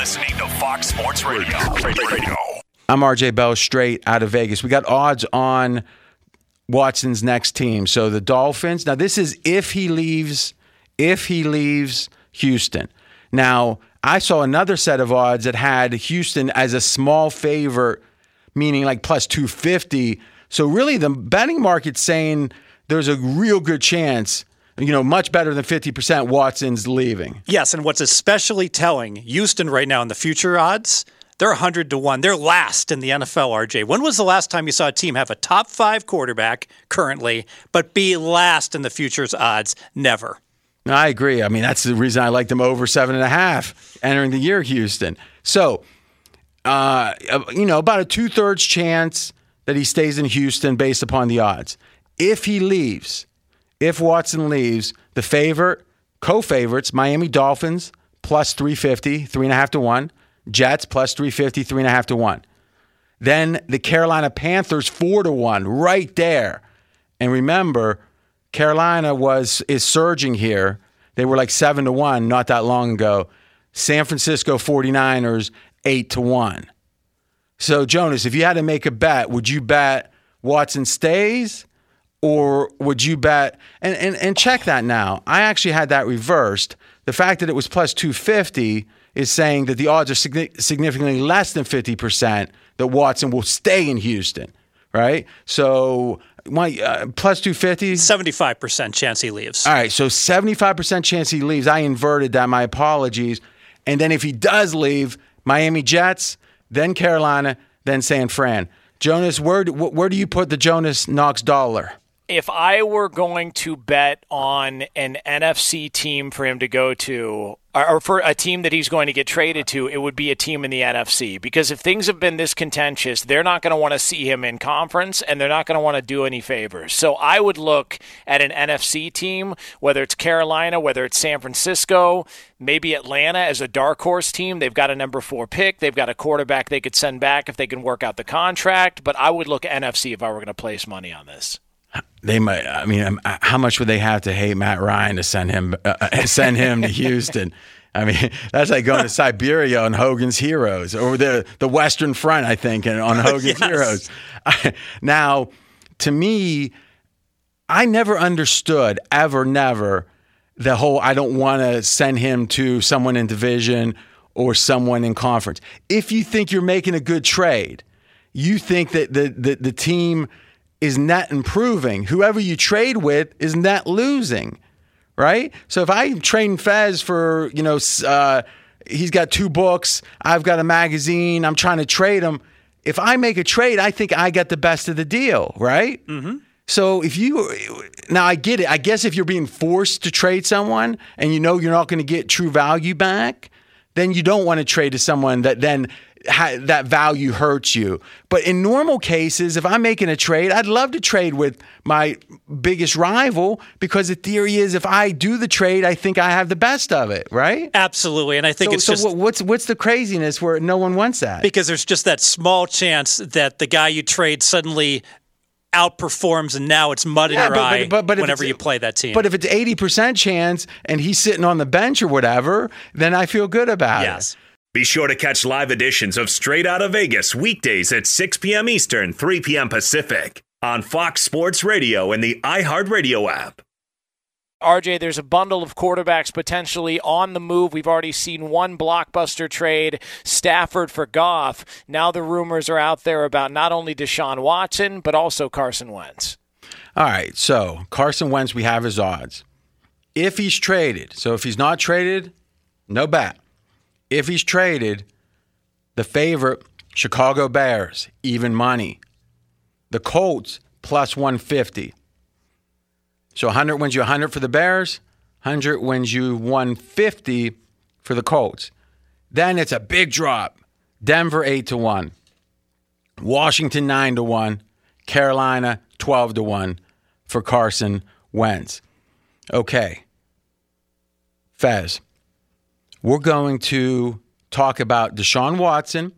listening to Fox Sports Radio. Radio. I'm RJ Bell, straight out of Vegas. We got odds on Watson's next team. So the Dolphins. Now this is if he leaves. If he leaves Houston. Now I saw another set of odds that had Houston as a small favorite, meaning like plus two fifty. So really, the betting market's saying there's a real good chance. You know, much better than 50% Watson's leaving. Yes, and what's especially telling, Houston right now in the future odds, they're 100 to 1. They're last in the NFL, RJ. When was the last time you saw a team have a top five quarterback currently, but be last in the futures odds? Never. I agree. I mean, that's the reason I like them over seven and a half entering the year, Houston. So, uh, you know, about a two thirds chance that he stays in Houston based upon the odds. If he leaves, if Watson leaves, the favorite, co favorites, Miami Dolphins plus 350, three and a half to one. Jets plus 350, three and a half to one. Then the Carolina Panthers, four to one, right there. And remember, Carolina was is surging here. They were like seven to one not that long ago. San Francisco 49ers, eight to one. So, Jonas, if you had to make a bet, would you bet Watson stays or would you bet and, and, and check that now? I actually had that reversed. The fact that it was plus 250 is saying that the odds are significantly less than 50% that Watson will stay in Houston, right? So my uh, plus 250 75% chance he leaves. All right, so 75% chance he leaves. I inverted that. My apologies. And then if he does leave, Miami Jets, then Carolina, then San Fran. Jonas, where where do you put the Jonas Knox dollar? If I were going to bet on an NFC team for him to go to, or for a team that he's going to get traded to, it would be a team in the NFC. Because if things have been this contentious, they're not going to want to see him in conference and they're not going to want to do any favors. So I would look at an NFC team, whether it's Carolina, whether it's San Francisco, maybe Atlanta as a dark horse team. They've got a number four pick, they've got a quarterback they could send back if they can work out the contract. But I would look NFC if I were going to place money on this they might. I mean, um, uh, how much would they have to hate Matt Ryan to send him uh, uh send him to Houston? I mean, that's like going to Siberia on Hogan's Heroes or the the Western Front, I think, and on Hogan's yes. Heroes. now, to me, I never understood ever, never the whole. I don't want to send him to someone in division or someone in conference. If you think you're making a good trade, you think that the the, the team is net improving. Whoever you trade with is net losing, right? So if I'm trading Fez for, you know, uh, he's got two books, I've got a magazine, I'm trying to trade him. If I make a trade, I think I get the best of the deal, right? Mm-hmm. So if you now I get it. I guess if you're being forced to trade someone and you know you're not going to get true value back, then you don't want to trade to someone that then that value hurts you. But in normal cases, if I'm making a trade, I'd love to trade with my biggest rival because the theory is if I do the trade, I think I have the best of it, right? Absolutely, and I think so, it's so just what's what's the craziness where no one wants that because there's just that small chance that the guy you trade suddenly outperforms and now it's mud in yeah, your but, eye but, but, whenever you play that team. But if it's 80% chance and he's sitting on the bench or whatever, then I feel good about it. yes. it. Be sure to catch live editions of Straight Out of Vegas weekdays at 6 p.m. Eastern, 3 p.m. Pacific on Fox Sports Radio and the iHeartRadio app. RJ, there's a bundle of quarterbacks potentially on the move. We've already seen one blockbuster trade, Stafford for Goff. Now the rumors are out there about not only Deshaun Watson, but also Carson Wentz. All right, so Carson Wentz, we have his odds. If he's traded, so if he's not traded, no bet if he's traded, the favorite, Chicago Bears, even money. The Colts, plus 150. So 100 wins you 100 for the Bears, 100 wins you 150 for the Colts. Then it's a big drop. Denver 8 to 1. Washington 9 to 1. Carolina 12 to 1 for Carson Wentz. Okay. Fez we're going to talk about Deshaun Watson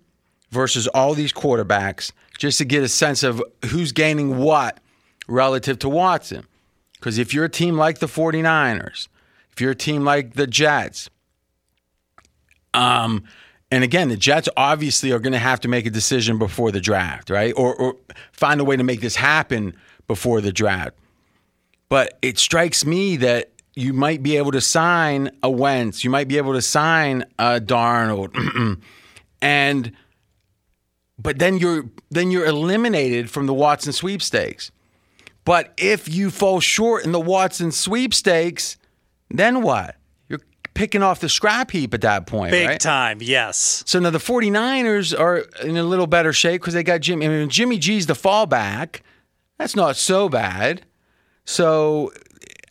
versus all these quarterbacks just to get a sense of who's gaining what relative to Watson. Because if you're a team like the 49ers, if you're a team like the Jets, um, and again, the Jets obviously are going to have to make a decision before the draft, right? Or, or find a way to make this happen before the draft. But it strikes me that you might be able to sign a Wentz, you might be able to sign a Darnold, and but then you're then you're eliminated from the Watson sweepstakes. But if you fall short in the Watson sweepstakes, then what? You're picking off the scrap heap at that point, Big right? time, yes. So now the 49ers are in a little better shape because they got Jimmy. I mean, Jimmy G's the fallback. That's not so bad. So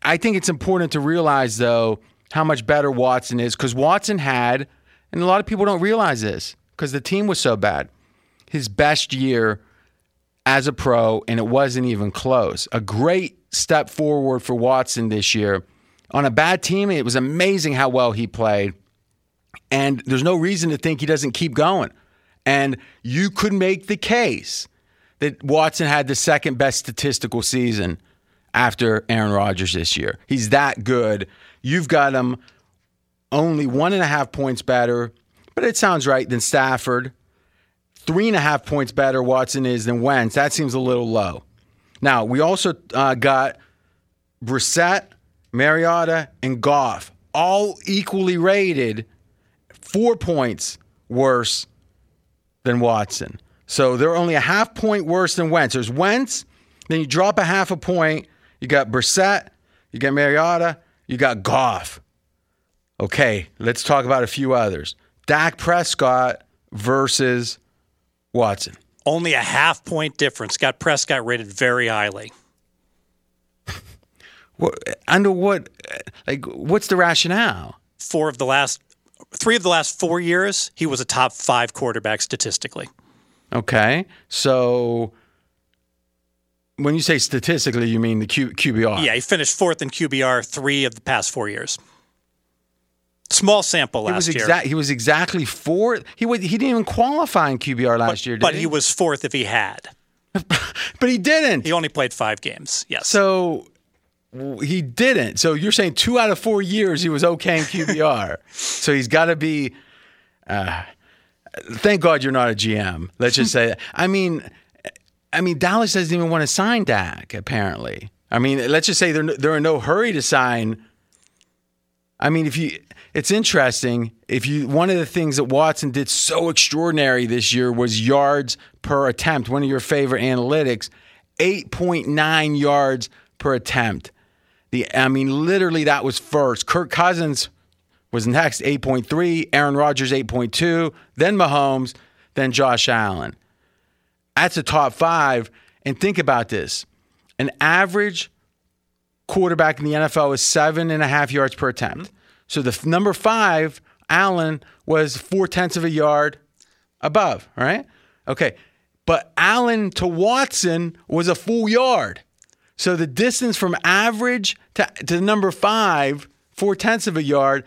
I think it's important to realize, though, how much better Watson is because Watson had, and a lot of people don't realize this because the team was so bad, his best year as a pro, and it wasn't even close. A great step forward for Watson this year. On a bad team, it was amazing how well he played. And there's no reason to think he doesn't keep going. And you could make the case that Watson had the second best statistical season after Aaron Rodgers this year. He's that good. You've got him only one and a half points better, but it sounds right than Stafford. Three and a half points better Watson is than Wentz. That seems a little low. Now, we also uh, got Brissett, Mariota, and Goff all equally rated four points worse than Watson. So they're only a half point worse than Wentz. There's Wentz, then you drop a half a point. You got Brissett, you got Mariota, you got Goff. Okay, let's talk about a few others. Dak Prescott versus Watson. Only a half point difference. Got Prescott rated very highly. What, under what, like, what's the rationale? Four of the last, three of the last four years, he was a top five quarterback statistically. Okay, so when you say statistically, you mean the Q, QBR? Yeah, he finished fourth in QBR three of the past four years. Small sample He last was year. He was exactly fourth. He would, he didn't even qualify in QBR last year, did but he? he was fourth if he had. but he didn't. He only played five games. Yes. So he didn't. So you're saying two out of four years he was okay in QBR. so he's got to be. Uh, thank God you're not a GM. Let's just say that. I mean, I mean Dallas doesn't even want to sign Dak. Apparently, I mean, let's just say they're they're in no hurry to sign. I mean, if you, it's interesting. If you, one of the things that Watson did so extraordinary this year was yards per attempt. One of your favorite analytics, eight point nine yards per attempt. The, I mean, literally that was first. Kirk Cousins was next, eight point three. Aaron Rodgers, eight point two. Then Mahomes. Then Josh Allen. That's a top five. And think about this: an average quarterback in the NFL is seven and a half yards per attempt. So the f- number five, Allen, was four tenths of a yard above, right? Okay. But Allen to Watson was a full yard. So the distance from average to, to number five, four tenths of a yard,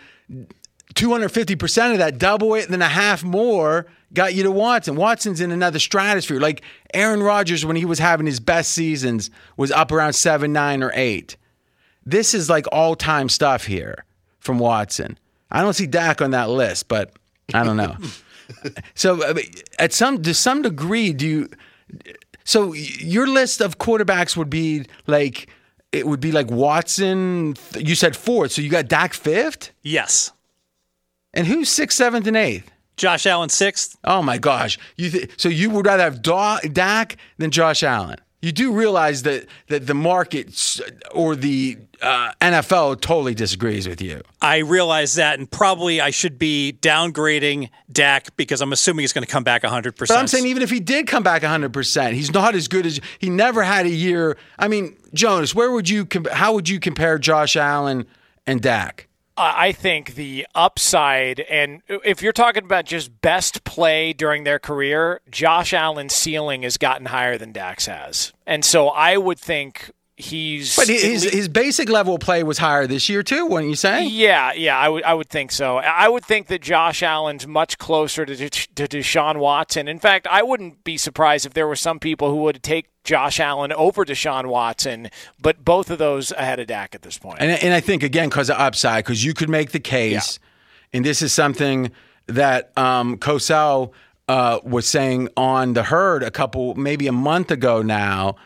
250% of that, double it, and then a half more got you to Watson. Watson's in another stratosphere. Like Aaron Rodgers, when he was having his best seasons, was up around seven, nine, or eight. This is like all time stuff here from Watson. I don't see Dak on that list, but I don't know. so, at some to some degree, do you? So your list of quarterbacks would be like it would be like Watson. You said fourth, so you got Dak fifth, yes. and who's sixth, seventh, and eighth? Josh Allen sixth. Oh my gosh! You th- so you would rather have Da- Dak than Josh Allen? You do realize that that the market or the uh, NFL totally disagrees with you. I realize that, and probably I should be downgrading Dak because I'm assuming he's going to come back 100%. But I'm saying even if he did come back 100%, he's not as good as he never had a year. I mean, Jonas, where would you how would you compare Josh Allen and Dak? I think the upside, and if you're talking about just best play during their career, Josh Allen's ceiling has gotten higher than Dax has. And so I would think he's. But his his basic level of play was higher this year too, wouldn't you say? Yeah, yeah, I would, I would think so. I would think that Josh Allen's much closer to, to Deshaun Watson. In fact, I wouldn't be surprised if there were some people who would take Josh Allen over Deshaun Watson, but both of those ahead of Dak at this point. And and I think again because of upside, because you could make the case, and this is something that um, Cosell uh, was saying on the herd a couple, maybe a month ago now,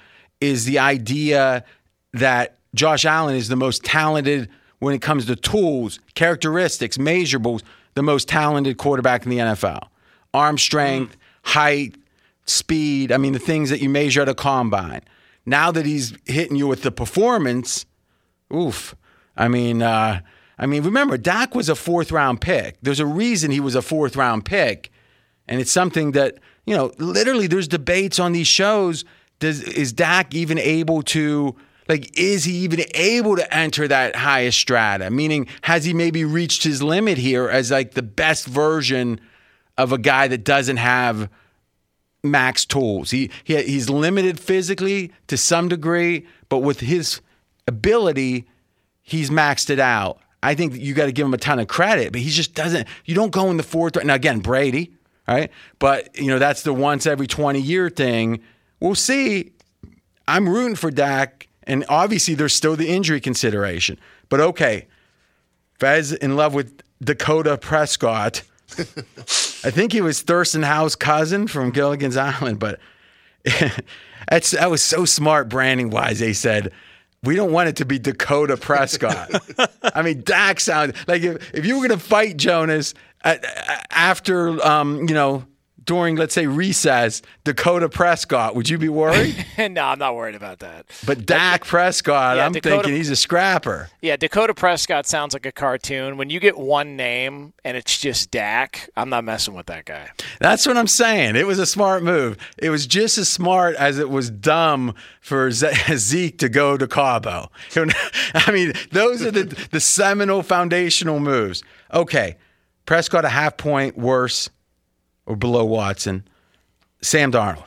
is the idea that Josh Allen is the most talented when it comes to tools, characteristics, measurables, the most talented quarterback in the NFL. Arm strength, height, speed. I mean, the things that you measure at a combine. Now that he's hitting you with the performance, oof. I mean, uh, I mean, remember, Dak was a fourth round pick. There's a reason he was a fourth round pick. And it's something that, you know, literally there's debates on these shows. Does is Dak even able to like is he even able to enter that highest strata? Meaning, has he maybe reached his limit here as like the best version of a guy that doesn't have max tools? He, he he's limited physically to some degree, but with his ability, he's maxed it out. I think you got to give him a ton of credit, but he just doesn't. You don't go in the fourth. Now again, Brady, right? But you know that's the once every twenty year thing. We'll see. I'm rooting for Dak, and obviously there's still the injury consideration. But okay, Fez in love with Dakota Prescott. I think he was Thurston Howell's cousin from Gilligan's Island, but that's that was so smart branding wise. They said we don't want it to be Dakota Prescott. I mean, Dak sounds like if, if you were going to fight Jonas at, after, um, you know, during, let's say, recess, Dakota Prescott, would you be worried? no, I'm not worried about that. But Dak Prescott, Yeah, I'm Dakota- thinking he's a scrapper. Yeah, Dakota Prescott sounds like a cartoon. When you get one name and it's just Dak, I'm not messing with that guy. That's what I'm saying. It was a smart move. It was just as smart as it was dumb for Ze- Zeke to go to Cabo. I mean, those are the, the seminal foundational moves. Okay, Prescott a half point worse or below Watson. Sam Darnold.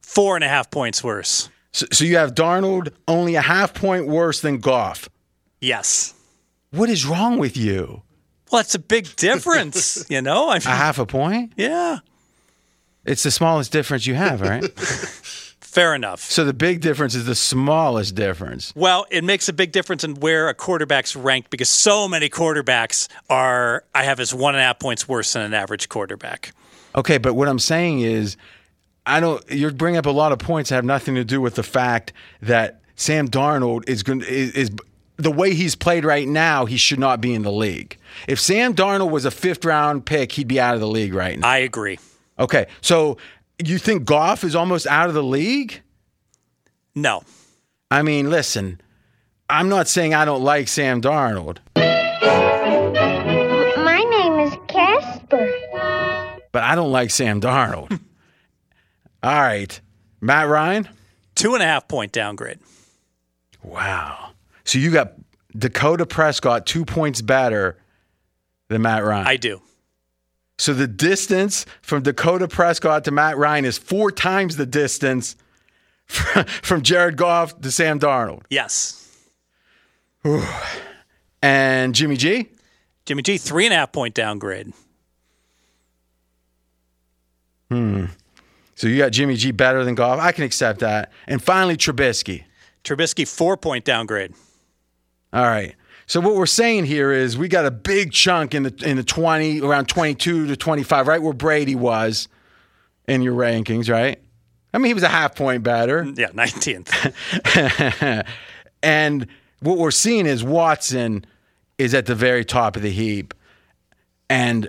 Four and a half points worse. So, so you have Darnold only a half point worse than Goff. Yes. What is wrong with you? Well, that's a big difference, you know? I mean, A half a point? yeah. It's the smallest difference you have, right? Fair enough. so the big difference is the smallest difference. Well, it makes a big difference in where a quarterback's ranked because so many quarterbacks are, I have as one and a half points worse than an average quarterback. Okay, but what I'm saying is, I don't. You're bringing up a lot of points that have nothing to do with the fact that Sam Darnold is going is, is the way he's played right now. He should not be in the league. If Sam Darnold was a fifth round pick, he'd be out of the league right now. I agree. Okay, so you think Goff is almost out of the league? No. I mean, listen, I'm not saying I don't like Sam Darnold, My name is Casper. but I don't like Sam Darnold. All right, Matt Ryan. Two and a half point downgrade. Wow. So you got Dakota Prescott two points better than Matt Ryan. I do. So the distance from Dakota Prescott to Matt Ryan is four times the distance from, Jared Goff to Sam Darnold. Yes. And Jimmy G? Jimmy G, three and a half point downgrade. Hmm. So you got Jimmy G better than Goff. I can accept that. And finally, Trubisky. Trubisky, four point downgrade. All right. So what we're saying here is we got a big chunk in the in the 20 around 22 to 25, right where Brady was in your rankings, right? I mean, he was a half point better. Mm, yeah, 19th. and what we're seeing is Watson is at the very top of the heap. And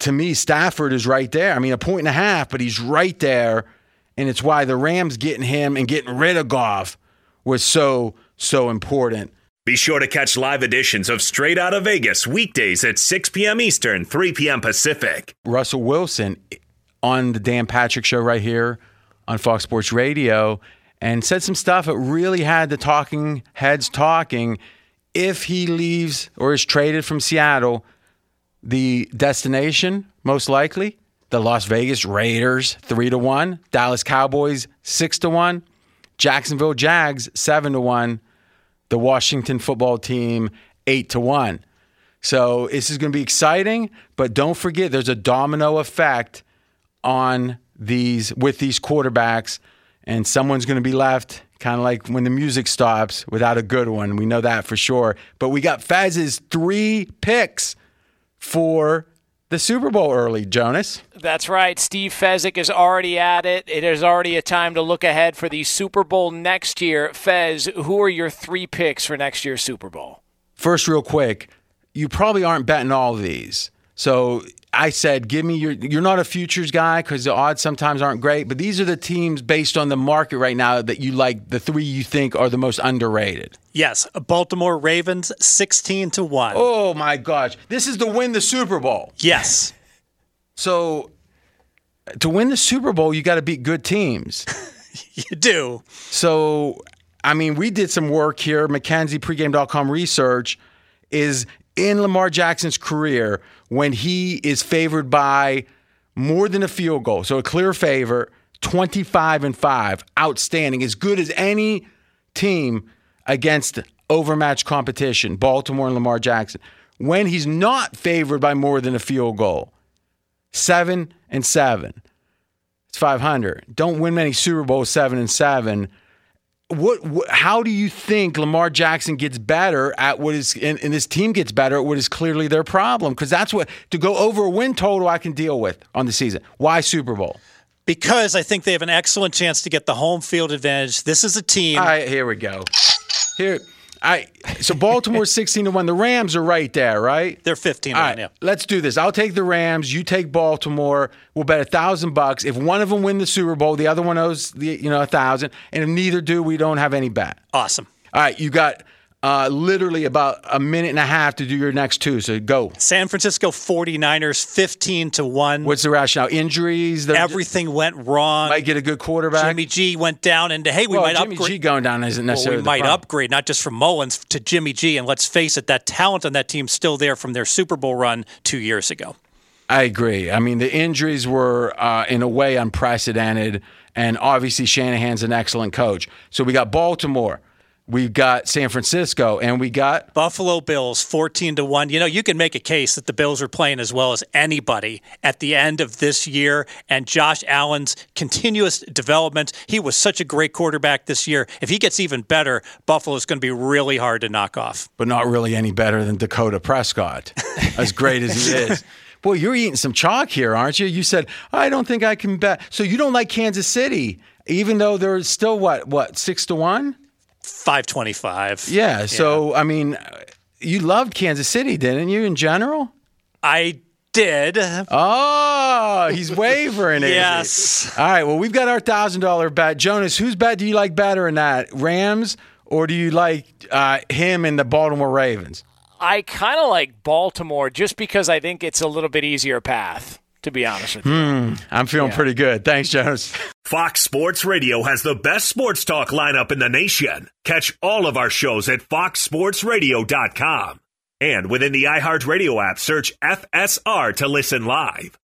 to me, Stafford is right there. I mean, a point and a half, but he's right there. And it's why the Rams getting him and getting rid of Goff was so, so important. Be sure to catch live editions of Straight Out of Vegas weekdays at 6 p.m. Eastern, 3 p.m. Pacific. Russell Wilson on the Dan Patrick show right here on Fox Sports Radio and said some stuff that really had the talking heads talking. If he leaves or is traded from Seattle, the destination, most likely, the Las Vegas Raiders, three to one, Dallas Cowboys, six to one, Jacksonville Jags, seven to one, the Washington football team, eight to one. So this is going to be exciting, but don't forget there's a domino effect on these with these quarterbacks, and someone's going to be left kind of like when the music stops without a good one. We know that for sure. But we got Fez's three picks for the Super Bowl early, Jonas. That's right. Steve Fezzik is already at it. It is already a time to look ahead for the Super Bowl next year. Fez, who are your three picks for next year's Super Bowl? First, real quick, you probably aren't betting all these. So I said, give me your. You're not a futures guy because the odds sometimes aren't great, but these are the teams based on the market right now that you like. The three you think are the most underrated. Yes, Baltimore Ravens, sixteen to one. Oh my gosh, this is to win the Super Bowl. Yes, So to win the Super Bowl, you got to beat good teams. you do. So, I mean, we did some work here. McKenzie pregame.com research is in Lamar Jackson's career when he is favored by more than a field goal. So, a clear favor, 25 and 5, outstanding, as good as any team against overmatched competition, Baltimore and Lamar Jackson. When he's not favored by more than a field goal, 7 and 7. It's 500. Don't win many Super Bowls 7 and 7 what, what how do you think Lamar Jackson gets better at what is and, and this team gets better at what is clearly their problem because that's what to go over a win total I can deal with on the season. Why Super Bowl? Because I think they have an excellent chance to get the home field advantage. This is a team. All right, here we go. Here I so Baltimore's 16 to 1. The Rams are right there, right? They're 15 to All 1, right, yeah. let's do this. I'll take the Rams. You take Baltimore. We'll bet a thousand bucks. If one of them win the Super Bowl, the other one owes the you know a thousand. And if neither do, we don't have any bet. Awesome. All right, you got uh, literally about a minute and a half to do your next two. So go. San Francisco 49ers, 15 to 1. What's the rationale? Injuries? Everything went wrong. might get a good quarterback. Jimmy G went down into, hey, we well, might Jimmy upgrade. G going down isn't Well, necessarily we might problem. upgrade not just from Mullens to Jimmy G, and let's face it, that talent on that team's still there from their Super Bowl run two years ago. I agree. I mean, the injuries were uh, in a way unprecedented, and obviously Shanahan's an excellent coach. So we got Baltimore, we got San Francisco, and we got Buffalo Bills, fourteen to one. You know, you can make a case that the Bills are playing as well as anybody at the end of this year, and Josh Allen's continuous development. He was such a great quarterback this year. If he gets even better, Buffalo's going to be really hard to knock off. but not really any better than Dakota Prescott, as great as he is. Boy, you're eating some chalk here, aren't you? You said I don't think I can bet. So you don't like Kansas City, even though they're still what what six to one? Five twenty-five. Yeah. So I mean, you loved Kansas City, didn't you? In general. I did. Oh, he's wavering. is he? Yes. All right. Well, we've got our thousand dollar bet. Jonas, whose bet do you like better in that? Rams or do you like uh, him in the Baltimore Ravens? I kind of like Baltimore just because I think it's a little bit easier path, to be honest with you. Hmm, I'm feeling pretty good. Thanks, Jonas. Fox Sports Radio has the best sports talk lineup in the nation. Catch all of our shows at foxsportsradio.com. And within the iHeartRadio app, search FSR to listen live.